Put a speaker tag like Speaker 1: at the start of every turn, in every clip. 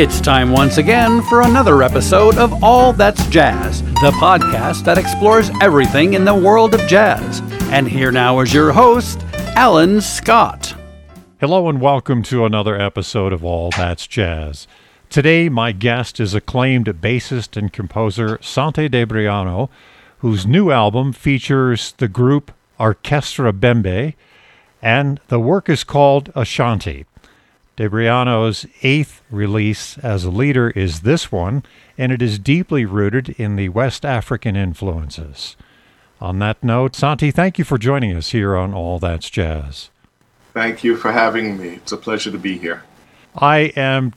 Speaker 1: It's time once again for another episode of All That's Jazz, the podcast that explores everything in the world of jazz. And here now is your host, Alan Scott.
Speaker 2: Hello and welcome to another episode of All That's Jazz. Today, my guest is acclaimed bassist and composer Santi Debriano, whose new album features the group Orchestra Bembe, and the work is called Ashanti. Debriano's eighth release as a leader is this one, and it is deeply rooted in the West African influences. On that note, Santi, thank you for joining us here on All That's Jazz.
Speaker 3: Thank you for having me. It's a pleasure to be here.
Speaker 2: I am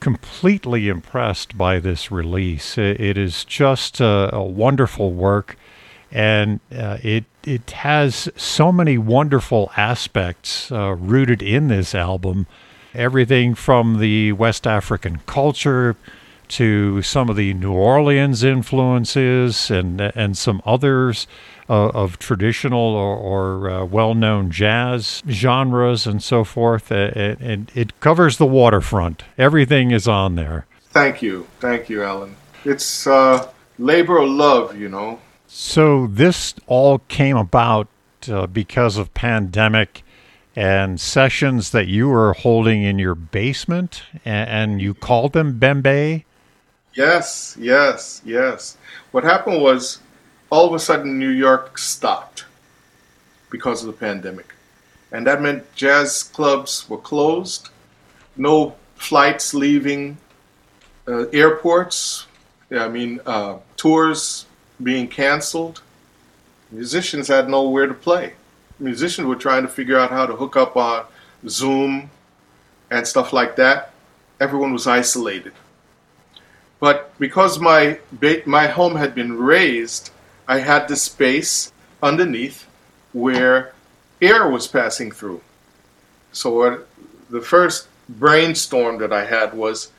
Speaker 2: completely impressed by this release. It is just a, a wonderful work, and uh, it it has so many wonderful aspects uh, rooted in this album. Everything from the West African culture to some of the New Orleans influences and and some others uh, of traditional or, or uh, well-known jazz genres and so forth. And, and it covers the waterfront. Everything is on there.
Speaker 3: Thank you, thank you, Alan. It's uh, labor of love, you know.
Speaker 2: So this all came about uh, because of pandemic and sessions that you were holding in your basement, and, and you called them Bembe.
Speaker 3: Yes, yes, yes. What happened was all of a sudden New York stopped because of the pandemic. And that meant jazz clubs were closed, no flights leaving uh, airports, I mean, uh, tours being canceled. Musicians had nowhere to play. Musicians were trying to figure out how to hook up on Zoom and stuff like that. Everyone was isolated. But because my my home had been raised I had the space underneath where air was passing through. So the first brainstorm that I had was,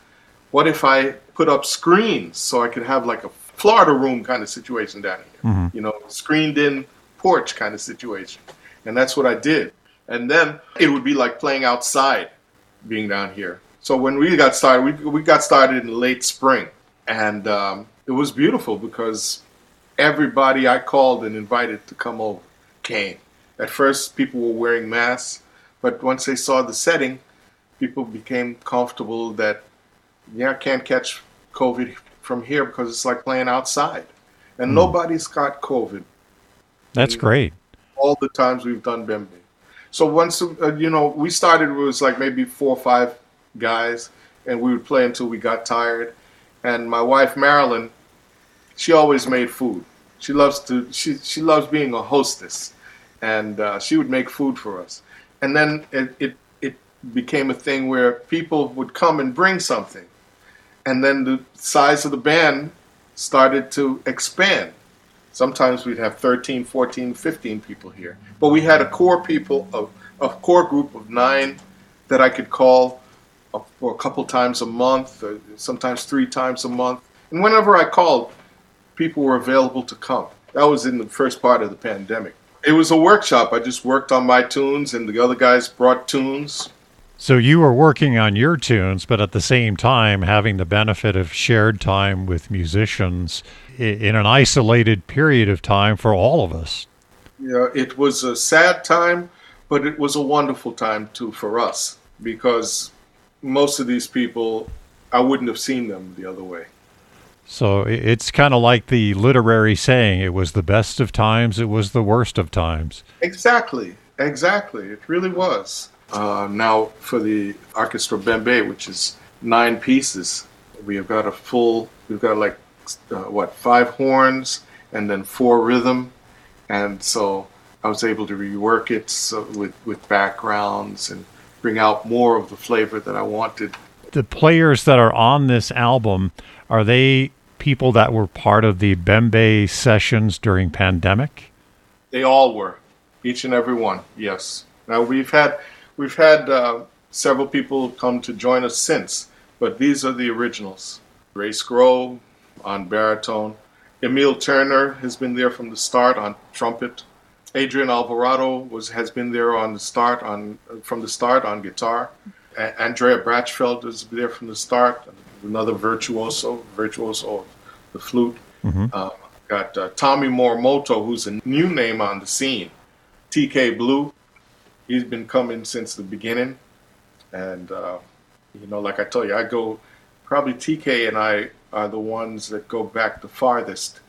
Speaker 3: what if I put up screens so I could have like a Florida room kind of situation down here, mm-hmm. you know, screened in porch kind of situation. And that's what I did. And then it would be like playing outside being down here. So when we got started, we, we got started in late spring. And um, it was beautiful because everybody I called and invited to come over came. At first, people were wearing masks, but once they saw the setting, people became comfortable that, yeah, I can't catch COVID from here because it's like playing outside. And mm. nobody's got COVID.
Speaker 2: That's great.
Speaker 3: All the times we've done Bembe. So once, uh, you know, we started, it was like maybe four or five guys, and we would play until we got tired. And my wife, Marilyn, she always made food. She loves to she she loves being a hostess, and uh, she would make food for us. And then it, it it became a thing where people would come and bring something, and then the size of the band started to expand. Sometimes we'd have 13, 14, 15 people here, but we had a core people of a core group of nine that I could call for a couple times a month, uh, sometimes three times a month. And whenever I called, people were available to come. That was in the first part of the pandemic. It was a workshop. I just worked on my tunes, and the other guys brought tunes.
Speaker 2: So you were working on your tunes, but at the same time having the benefit of shared time with musicians in an isolated period of time for all of us.
Speaker 3: Yeah, it was a sad time, but it was a wonderful time too for us because most of these people, I wouldn't have seen them the other way.
Speaker 2: So it's kind of like the literary saying it was the best of times, it was the worst of times.
Speaker 3: Exactly, exactly. It really was. Uh, now, for the Orchestra Bembe, which is nine pieces, we have got a full, we've got like, uh, what, five horns and then four rhythm. And so I was able to rework it so with, with backgrounds and bring out more of the flavor that I wanted.
Speaker 2: The players that are on this album, are they people that were part of the Bembe sessions during pandemic?
Speaker 3: They all were, each and every one. Yes. Now we've had we've had uh, several people come to join us since, but these are the originals. Ray Scrow on baritone. Emil Turner has been there from the start on trumpet. Adrian Alvarado was has been there on the start on from the start on guitar. A- Andrea Brachfeld is there from the start, another virtuoso, virtuoso of the flute. Uh, got uh, Tommy Morimoto, who's a new name on the scene. TK Blue, he's been coming since the beginning. And, uh, you know, like I told you, I go, probably TK and I are the ones that go back the farthest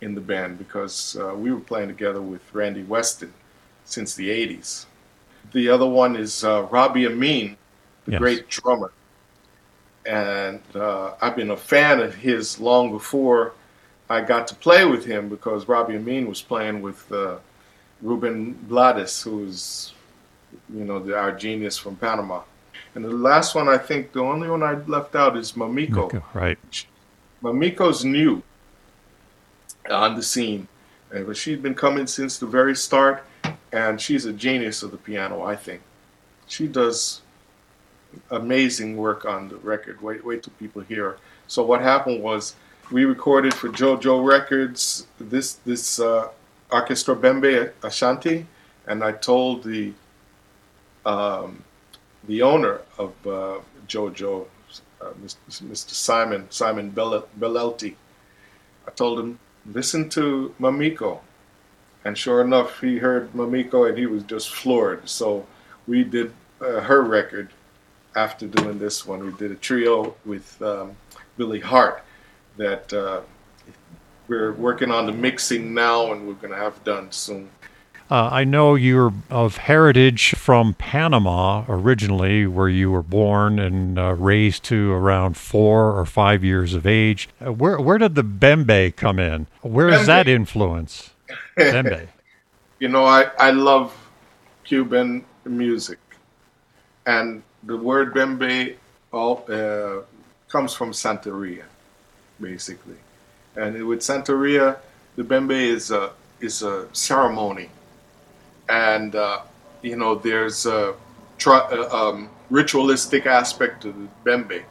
Speaker 3: in the band because uh, we were playing together with Randy Weston since the 80s. The other one is uh, Robby Ameen, the
Speaker 2: Yes.
Speaker 3: great drummer. And uh, I've been a fan of his long before I got to play with him because Robby Ameen was playing with uh, Ruben Blades, who's, you know, the, our genius from Panama. And the last one, I think, the only one I left out is Mamiko.
Speaker 2: Right.
Speaker 3: Mamiko's new on the scene, uh, but she's been coming since the very start, and she's a genius of the piano. I think she does amazing work on the record. Wait, wait till people hear. So what happened was we recorded for JoJo Records this this uh, Orchestra Bembe Ashanti, and I told the um, the owner of uh, JoJo, uh, Mr. Simon Simon Bellelti. I told him listen to Mamiko, and sure enough, he heard Mamiko and he was just floored. So we did uh, her record after doing this one. We did a trio with um, Billy Hart that uh, we're working on the mixing now, and we're going to have done soon.
Speaker 2: Uh, I know you're of heritage from Panama originally, where you were born and uh, raised to around four or five years of age. Uh, where where did the bembe come in? Where is that influence? Bembe.
Speaker 3: You know, I, I love Cuban music, and the word bembe all, uh, comes from Santeria, basically. And with Santeria, the bembe is a is a ceremony, and uh, you know there's a tri- uh, um, ritualistic aspect to the bembe,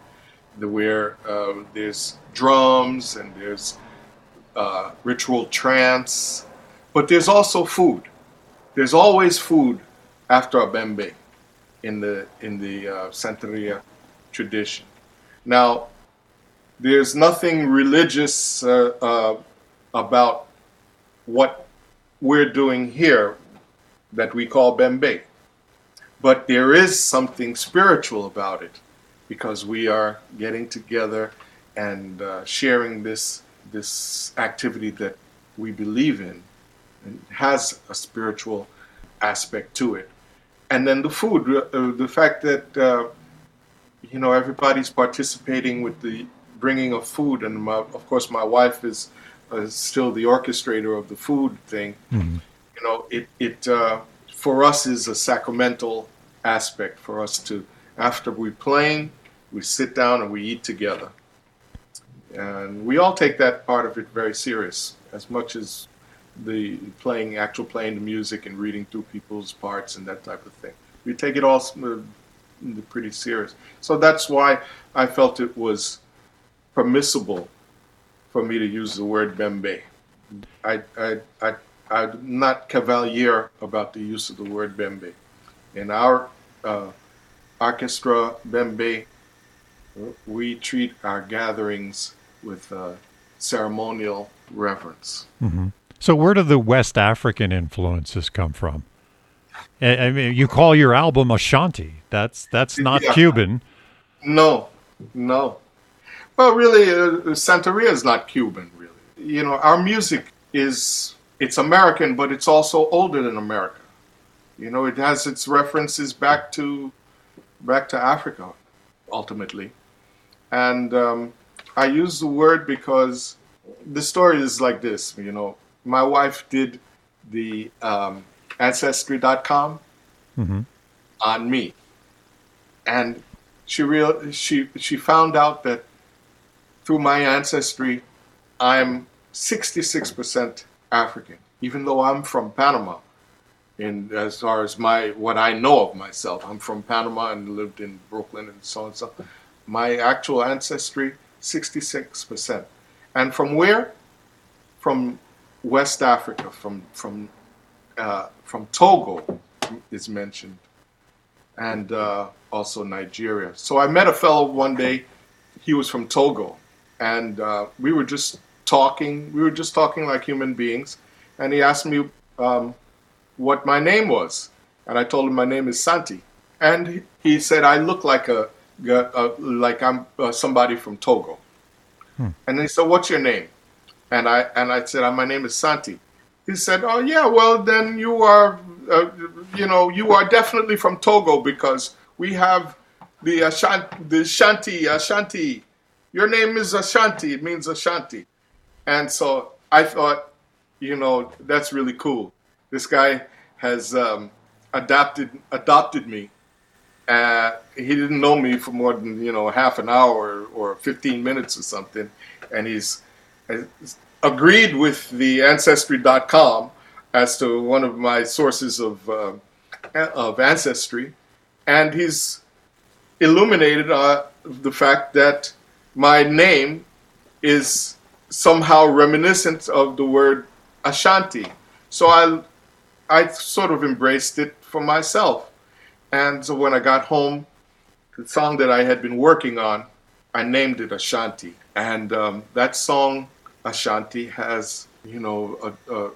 Speaker 3: where um, there's drums and there's uh, ritual trance, but there's also food. There's always food after a bembe in the in the uh, Santeria tradition. Now, there's nothing religious uh, uh, about what we're doing here that we call bembe, but there is something spiritual about it because we are getting together and uh, sharing this this activity that we believe in and has a spiritual aspect to it. And then the food, uh, the fact that uh, you know everybody's participating with the bringing of food, and my, of course my wife is uh, still the orchestrator of the food thing.
Speaker 2: Mhm.
Speaker 3: You know, it it uh, for us is a sacramental aspect for us to after we playing, we sit down and we eat together, and we all take that part of it very serious as much as the playing, actual playing the music and reading through people's parts and that type of thing. We take it all uh, pretty serious. So that's why I felt it was permissible for me to use the word bembe. I, I, I, I'm not cavalier about the use of the word bembe. In our uh, orchestra bembe, we treat our gatherings with uh, ceremonial reverence.
Speaker 2: hmm So where do the West African influences come from? I I mean, you call your album Ashanti. That's that's not
Speaker 3: Yeah.
Speaker 2: Cuban.
Speaker 3: No, no. Well, really, uh, Santeria is not Cuban, really. You know, our music is it's American, but it's also older than America. You know, it has its references back to back to Africa, ultimately. And um, I use the word because the story is like this. You know, my wife did the um, Ancestry.com
Speaker 2: hmm
Speaker 3: on me, and she real she she found out that through my ancestry, I'm 66% African, even though I'm from Panama. And as far as my what I know of myself, I'm from Panama and lived in Brooklyn and so on so. My actual ancestry, 66%, and from where? From West Africa, from from uh, from Togo, is mentioned and uh, also Nigeria. So I met a fellow one day. He was from Togo, and uh, we were just talking. We were just talking like human beings, and he asked me um, what my name was, and I told him my name is Santi, and he said I look like a, a like I'm uh, somebody from Togo, hmm. and he said, "What's your name?" And I and I said, "My name is Santi." He said, "Oh yeah, well then you are, uh, you know, you are definitely from Togo because we have the Ashanti, the Shanti, Ashanti. Your name is Ashanti. It means Ashanti." And so I thought, you know, that's really cool. This guy has um, adopted adopted me. Uh, he didn't know me for more than you know half an hour or 15 minutes or something, and he's agreed with the Ancestry.com as to one of my sources of, uh, of ancestry, and he's illuminated uh, the fact that my name is somehow reminiscent of the word Ashanti. So I, I sort of embraced it for myself. And so when I got home, the song that I had been working on, I named it Ashanti. And um, that song Ashanti has, you know, a, a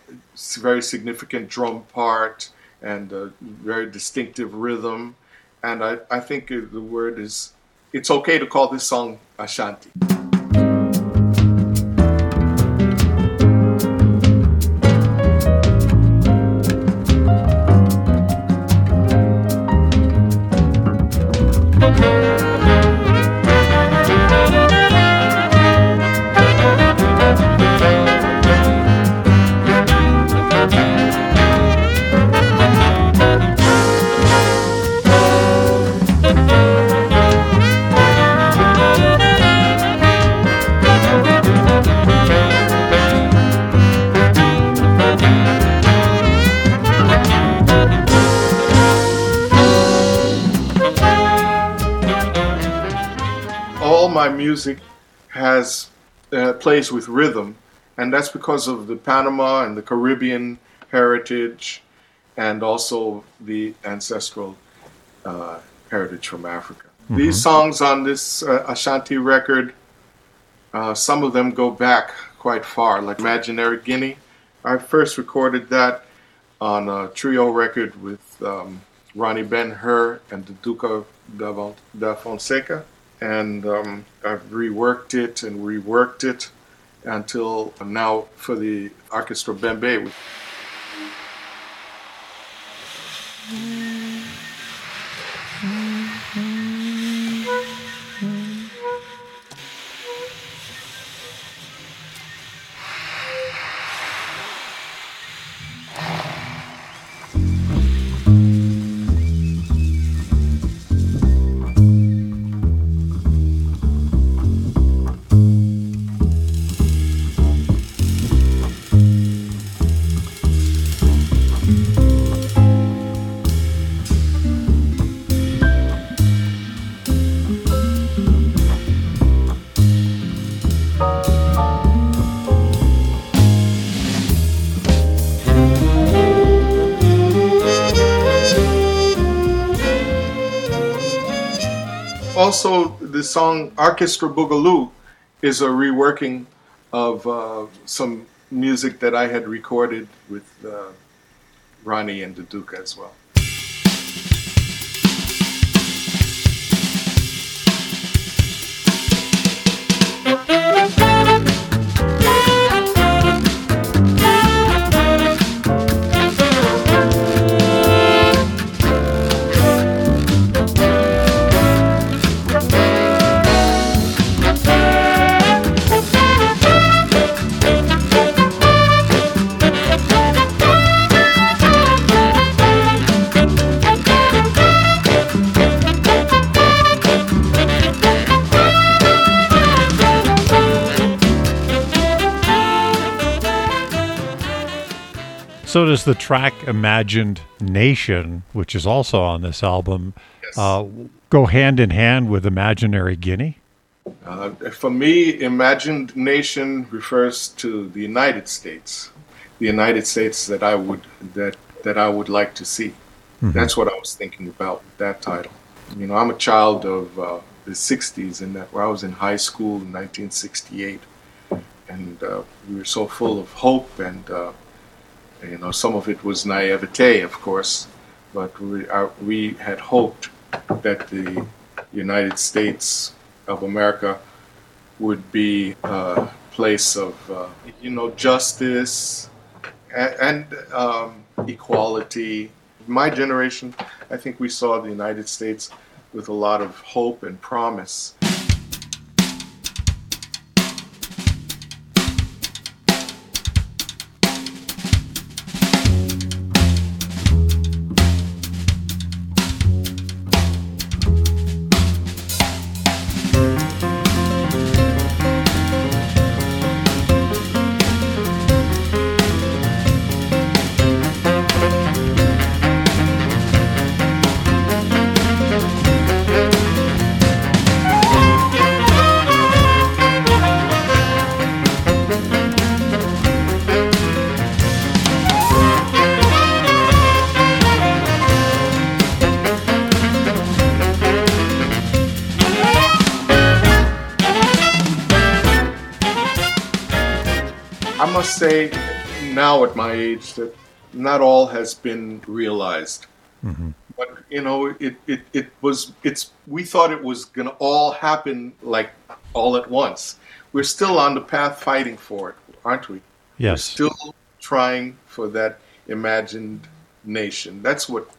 Speaker 3: very significant drum part and a very distinctive rhythm. And I, I think the word is, it's okay to call this song Ashanti. Plays with rhythm, and that's because of the Panama and the Caribbean heritage, and also the ancestral uh, heritage from Africa. Mm-hmm. These songs on this uh, Ashanti record, uh, some of them go back quite far, like Imaginary Guinea. I first recorded that on a trio record with um, Ronnie Ben Hur and the of Da Fonseca and um, I've reworked it and reworked it until now for the Orchestra Bembe. Also the song Orchestra Boogaloo is a reworking of uh, some music that I had recorded with uh, Ronnie and Duke as well.
Speaker 2: So does the track Imagined Nation, which is also on this album, yes. uh, go hand in hand with Imaginary Guinea?
Speaker 3: Uh, for me, Imagined Nation refers to the United States, the United States that I would that that I would like to see. That's what I was thinking about with that title. You know, I'm a child of uh, the 60s in that where I was in high school in 1968. And uh, we were so full of hope and, uh, you know, some of it was naivete, of course, but we, our, we had hoped that the United States of America would be a place of, uh, you know, justice and, and um, equality. My generation, I think we saw the United States with a lot of hope and promise. Say, now at my age, that not all has been realized. But you know, it, it, it was it's we thought it was gonna all happen like all at once. We're still on the path fighting for it, aren't we?
Speaker 2: Yes.
Speaker 3: Still trying for that imagined nation. That's what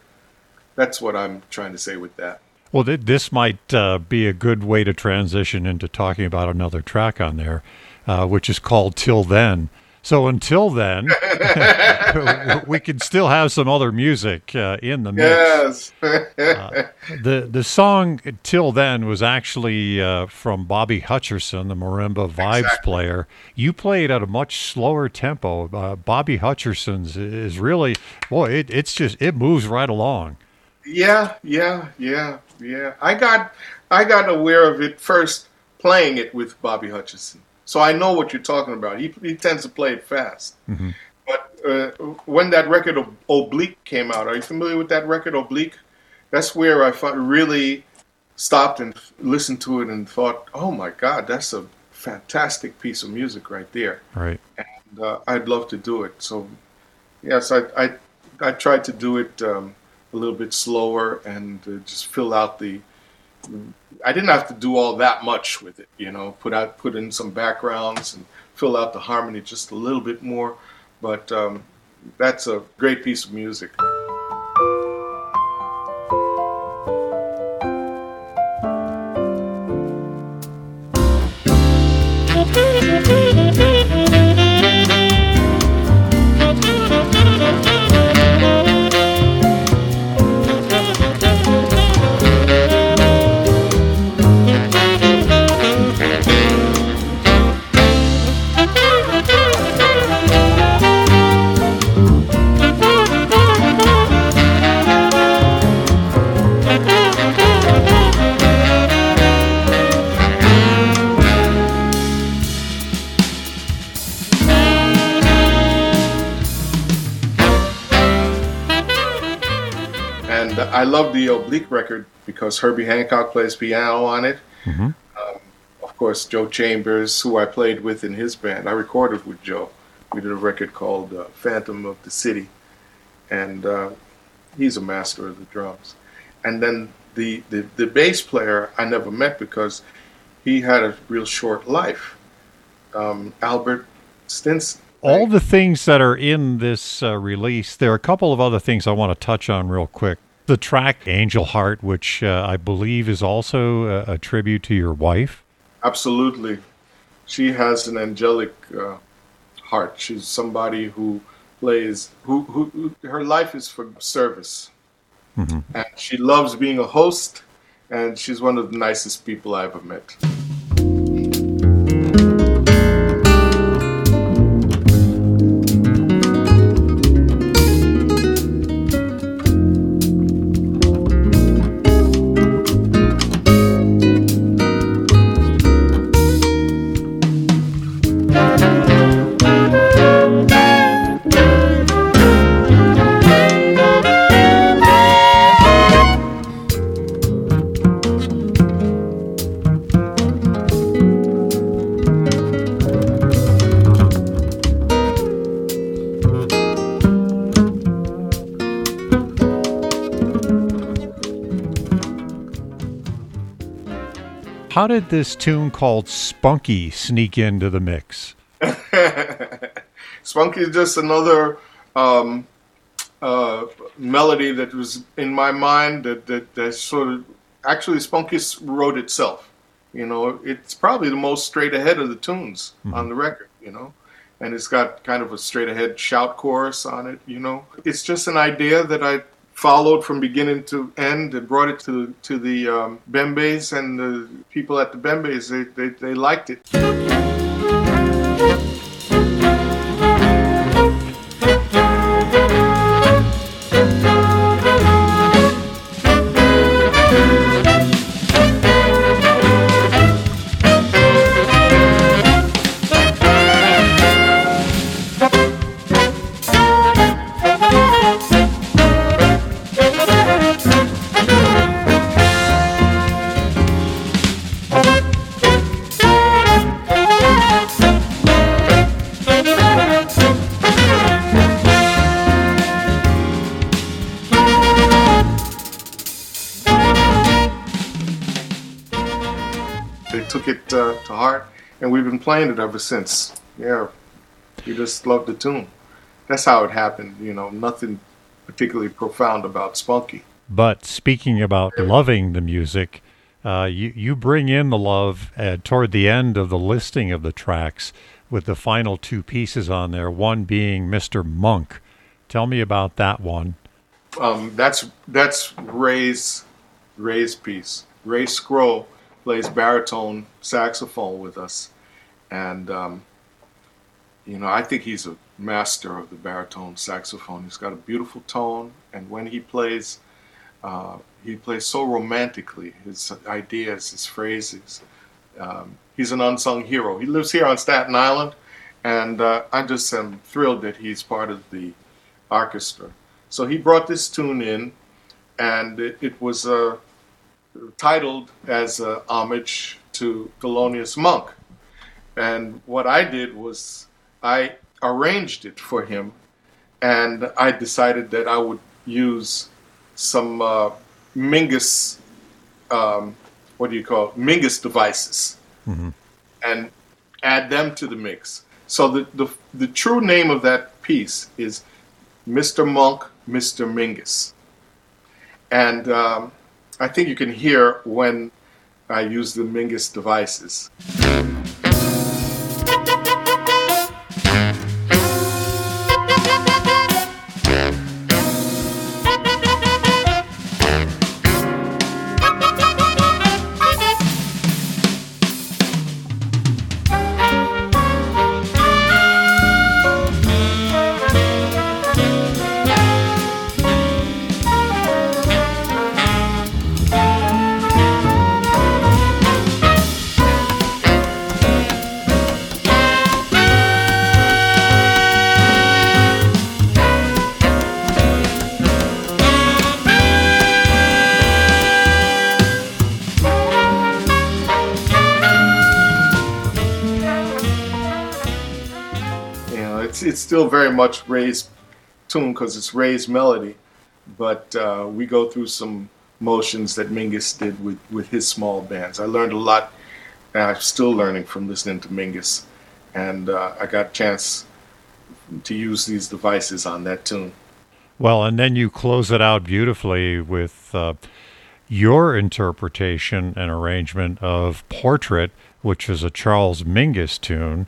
Speaker 3: that's what I'm trying to say with that.
Speaker 2: Well, th- this might uh, be a good way to transition into talking about another track on there, uh, which is called Till Then. So until then, we can still have some other music uh, in the mix.
Speaker 3: Yes.
Speaker 2: The the song "Till Then" was actually uh, from Bobby Hutcherson, the marimba vibes
Speaker 3: Exactly.
Speaker 2: player. You played at a much slower tempo. Uh, Bobby Hutcherson's is really boy. It, it's just it moves right along.
Speaker 3: Yeah, yeah, yeah, yeah. I got I got aware of it first playing it with Bobby Hutcherson, so I know what you're talking about. He he tends to play it fast. But uh, when that record of Oblique came out, are you familiar with that record Oblique? That's where I really stopped and listened to it and thought, oh my God, that's a fantastic piece of music right there.
Speaker 2: Right.
Speaker 3: And uh, I'd love to do it. So yes, I I, I tried to do it um, a little bit slower and uh, just fill out the. I didn't have to do all that much with it, you know. Put out, put in some backgrounds and fill out the harmony just a little bit more. But um, that's a great piece of music. Because Herbie Hancock plays piano on it. Um, of course, Joe Chambers, who I played with in his band, I recorded with Joe. We did a record called uh, Phantom of the City, and uh, he's a master of the drums. And then the, the, the bass player I never met because he had a real short life, um, Albert Stinson.
Speaker 2: All the things that are in this uh, release, there are a couple of other things I want to touch on real quick. The track Angel Heart, which uh, I believe is also a, a tribute to your wife.
Speaker 3: Absolutely. She has an angelic uh, heart. She's somebody who plays, who, who, who her life is for service. And she loves being a host, and she's one of the nicest people I've ever met.
Speaker 2: How did this tune called Spunky sneak into the mix?
Speaker 3: Spunky is just another um, uh, melody that was in my mind that, that, that sort of actually Spunky wrote itself. You know, it's probably the most straight ahead of the tunes mm-hmm. on the record, you know, and it's got kind of a straight ahead shout chorus on it, you know. It's just an idea that I followed from beginning to end and brought it to to the um, Bembes and the people at the Bembes. They, they, they liked it. Playing it ever since. Yeah, we just loved the tune. That's how it happened. You know, nothing particularly profound about Spunky.
Speaker 2: But speaking about loving the music, uh, you you bring in the love uh, toward the end of the listing of the tracks with the final two pieces on there. One being Mr. Monk. Tell me about that one.
Speaker 3: Um, that's that's Ray's Ray's piece. Ray Scroll plays baritone saxophone with us, and um, you know I think he's a master of the baritone saxophone. He's got a beautiful tone, and when he plays, uh, he plays so romantically. His ideas, his phrases. Um, he's an unsung hero. He lives here on Staten Island, and uh, I just am thrilled that he's part of the orchestra. So he brought this tune in, and it, it was uh, titled as a homage to Thelonious Monk. And what I did was I arranged it for him, and I decided that I would use some uh, Mingus, um, what do you call it? Mingus devices, mm-hmm. and add them to the mix. So the, the the true name of that piece is Mr. Monk, Mr. Mingus, and um, I think you can hear when I use the Mingus devices. Tune because it's Ray's melody, but uh, we go through some motions that Mingus did with, with his small bands. I learned a lot, and I'm still learning from listening to Mingus, and uh, I got a chance to use these devices on that tune.
Speaker 2: Well, and then you close it out beautifully with uh, your interpretation and arrangement of Portrait, which is a Charles Mingus tune.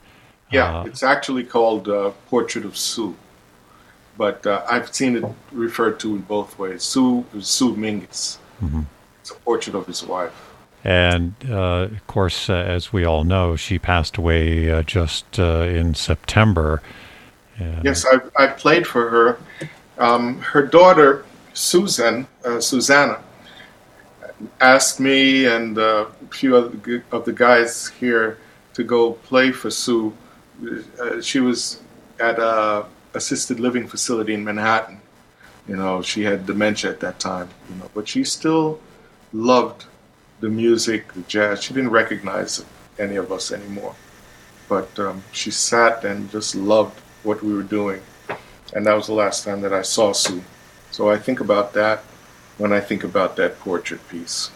Speaker 3: Yeah, uh, it's actually called uh, Portrait of Sue, but uh, I've seen it referred to in both ways. Sue Sue Mingus. Mm-hmm. It's a portrait of his wife.
Speaker 2: And uh, of course, uh, as we all know, she passed away uh, just in September.
Speaker 3: yes, I, I played for her. Um, her daughter, Susan, Susanna, asked me and a few of the guys here to go play for Sue uh, she was at a assisted living facility in Manhattan. You know, she had dementia at that time. You know, but she still loved the music, the jazz. She didn't recognize any of us anymore, but um, she sat and just loved what we were doing. And that was the last time that I saw Sue. So I think about that when I think about that portrait piece.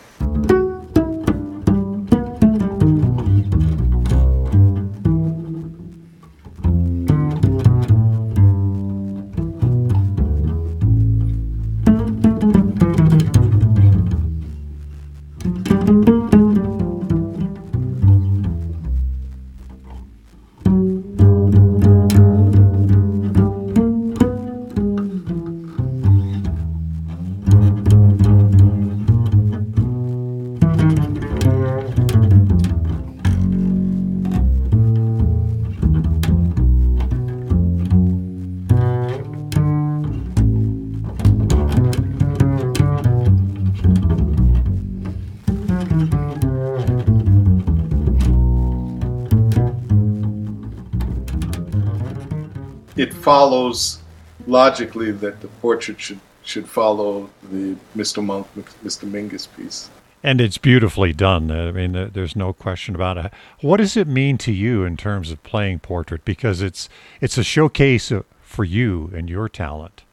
Speaker 3: Follows logically that the portrait should should follow the Mr. Monk, Mr. Mingus piece.
Speaker 2: And it's beautifully done. I mean, there's no question about it. What does it mean to you in terms of playing portrait? Because it's it's a showcase for you and your talent.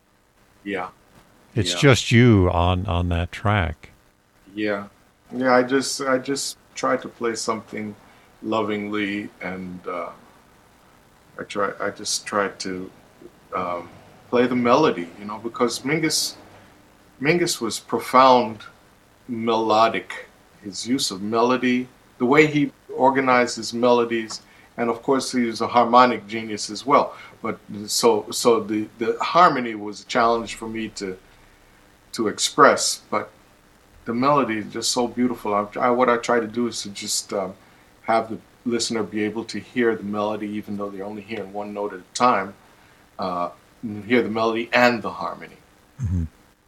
Speaker 3: Yeah.
Speaker 2: It's
Speaker 3: yeah.
Speaker 2: just you on on that track.
Speaker 3: Yeah. Yeah, I just I just try to play something lovingly and uh, I try I just try to um, play the melody, you know, because Mingus Mingus was profound melodic. His use of melody, the way he organized his melodies, and of course he was a harmonic genius as well. But so so the, the harmony was a challenge for me to to express, but the melody is just so beautiful. I, I, what I try to do is to just um, have the listener be able to hear the melody, even though they're only hearing one note at a time, uh, hear the melody and the harmony.
Speaker 2: Mm-hmm.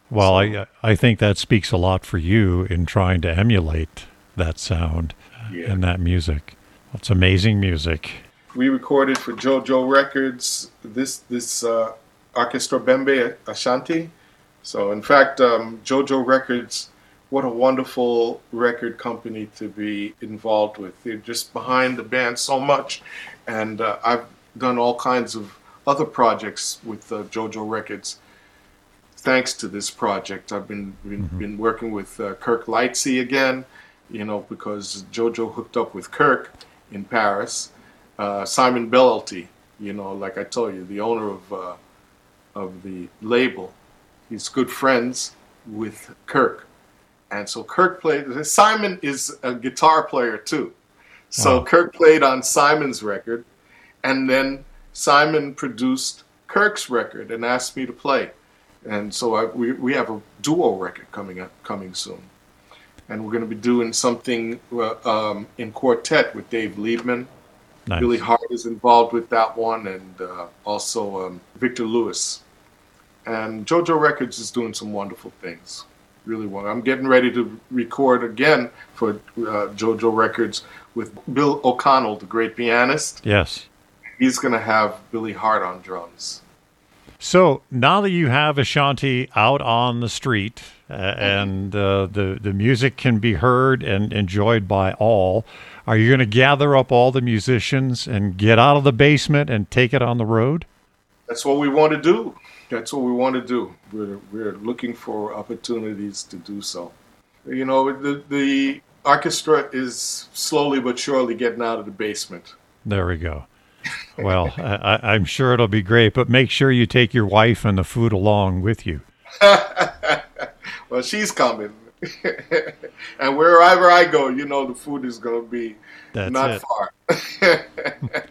Speaker 2: Well, so, I I think that speaks a lot for you in trying to emulate that sound yeah. and that music. It's amazing music.
Speaker 3: We recorded for JoJo Records this this uh, Orchestra Bembe Ashanti. So in fact, um, JoJo Records, what a wonderful record company to be involved with. They're just behind the band so much, and uh, I've done all kinds of other projects with uh, JoJo Records. Thanks to this project, I've been been, mm-hmm. been working with uh, Kirk Lightsey again, you know, because JoJo hooked up with Kirk in Paris. Uh, Simon Bellelty, you know, like I told you, the owner of uh, of the label, he's good friends with Kirk, and so Kirk played. Simon is a guitar player too, so Kirk played on Simon's record, and then Simon produced Kirk's record and asked me to play. And so I, we, we have a duo record coming up coming soon. And we're going to be doing something uh, um, in quartet with Dave Liebman. Nice. Billy Hart is involved with that one, and uh, also um, Victor Lewis. And JoJo Records is doing some wonderful things. Really well. I'm getting ready to record again for uh, JoJo Records with Bill O'Connell, the great pianist.
Speaker 2: Yes
Speaker 3: he's going to have Billy Hart on drums.
Speaker 2: So now that you have Ashanti out on the street uh, and uh, the the music can be heard and enjoyed by all, are you going to gather up all the musicians and get out of the basement and take it on the road?
Speaker 3: That's what we want to do. That's what we want to do. We're we're looking for opportunities to do so. You know, the the orchestra is slowly but surely getting out of the basement.
Speaker 2: There we go well, I, am sure it'll be great, but make sure you take your wife and the food along with you.
Speaker 3: well, she's coming. and wherever I go, you know the food is going to be That's not it. far.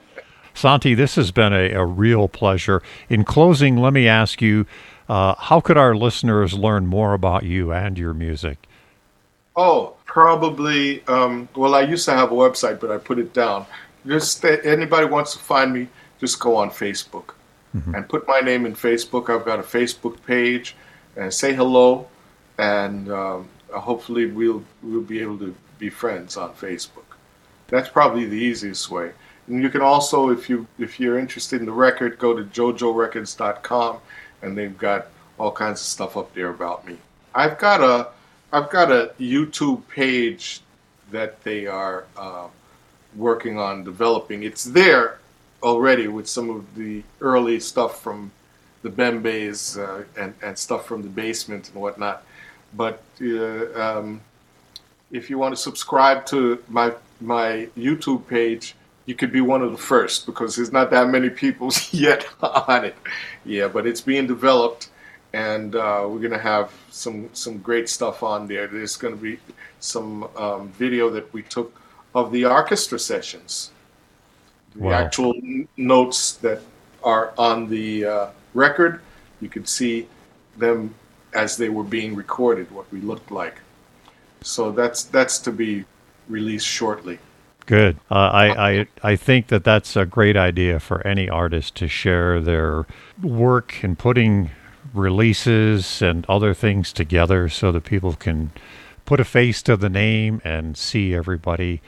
Speaker 2: Santi, this has been a, a, real pleasure. In closing, let me ask you uh, how could our listeners learn more about you and your music?
Speaker 3: Oh, probably. Um, well, I used to have a website, but I put it down just anybody wants to find me, just go on Facebook mm-hmm. and put my name in Facebook. I've got a Facebook page, and say hello, and um, hopefully we'll we'll be able to be friends on Facebook. That's probably the easiest way. And you can also, if you if you're interested in the record, go to jojorecords.com, and they've got all kinds of stuff up there about me. I've got a I've got a YouTube page that they are. Uh, working on developing. It's there already with some of the early stuff from the Bembes uh, and, and stuff from the basement and whatnot. But uh, um, if you want to subscribe to my my YouTube page, you could be one of the first because there's not that many people yet on it. Yeah, but it's being developed, and uh, we're gonna have some some great stuff on there. There's gonna be some um, video that we took of the orchestra sessions. The wow. actual notes that are on the uh, record, you could see them as they were being recorded, what we looked like. So that's that's to be released shortly.
Speaker 2: Good. Uh, I, I I think that that's a great idea for any artist to share their work and putting releases and other things together so that people can put a face to the name and see everybody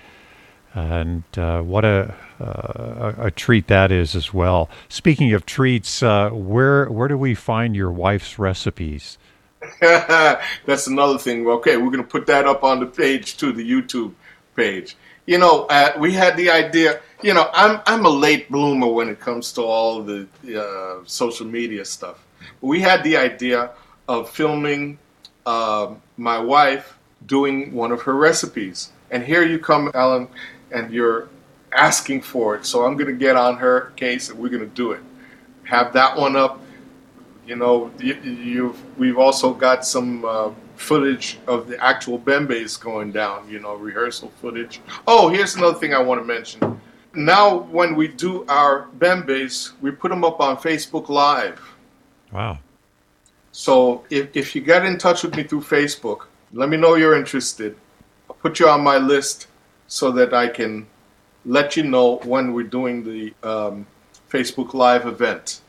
Speaker 2: And uh, what a, uh, a treat that is as well. Speaking of treats, uh, where where do we find your wife's recipes?
Speaker 3: That's another thing. Okay, we're going to put that up on the page too, the YouTube page. You know, uh, we had the idea. You know, I'm I'm a late bloomer when it comes to all the uh, social media stuff. We had the idea of filming uh, my wife doing one of her recipes, and here you come, Alan, and you're asking for it. So I'm going to get on her case, and we're going to do it. Have that one up you know, you, have we've also got some uh, footage of the actual bembes going down. You know, rehearsal footage. Oh, here's another thing I want to mention. Now, when we do our bembes, we put them up on Facebook Live.
Speaker 2: Wow.
Speaker 3: So if, if you get in touch with me through Facebook, let me know you're interested. I'll put you on my list so that I can let you know when we're doing the um, Facebook Live event.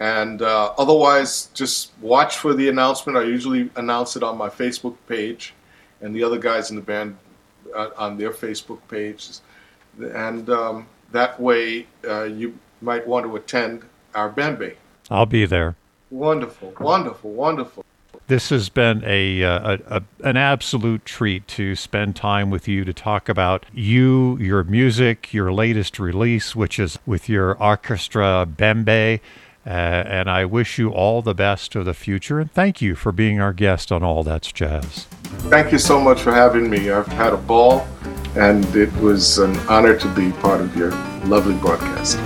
Speaker 3: And uh, otherwise, just watch for the announcement. I usually announce it on my Facebook page, and the other guys in the band uh, on their Facebook pages. And um, that way, uh, you might want to attend our Bembe.
Speaker 2: I'll be there.
Speaker 3: Wonderful, wonderful, wonderful.
Speaker 2: This has been a, uh, a, a, an absolute treat to spend time with you to talk about you, your music, your latest release, which is with your orchestra Bembe. Uh, and I wish you all the best of the future. And thank you for being our guest on All That's Jazz.
Speaker 3: Thank you so much for having me. I've had a ball, and it was an honor to be part of your lovely broadcast.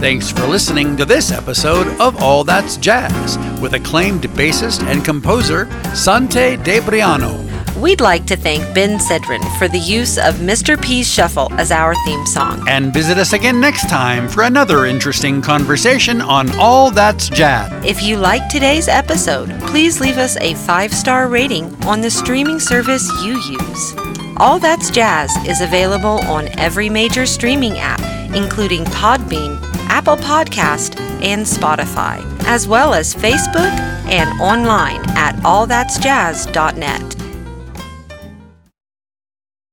Speaker 1: Thanks for listening to this episode of All That's Jazz with acclaimed bassist and composer Santi Debriano.
Speaker 4: We'd like to thank Ben Sidran for the use of Mr. P's Shuffle as our theme song.
Speaker 1: And visit us again next time for another interesting conversation on All That's Jazz.
Speaker 4: If you like today's episode, please leave us a five star rating on the streaming service you use. All That's Jazz is available on every major streaming app, including Podbean, Apple Podcast, and Spotify, as well as Facebook and online at allthat'sjazz.net.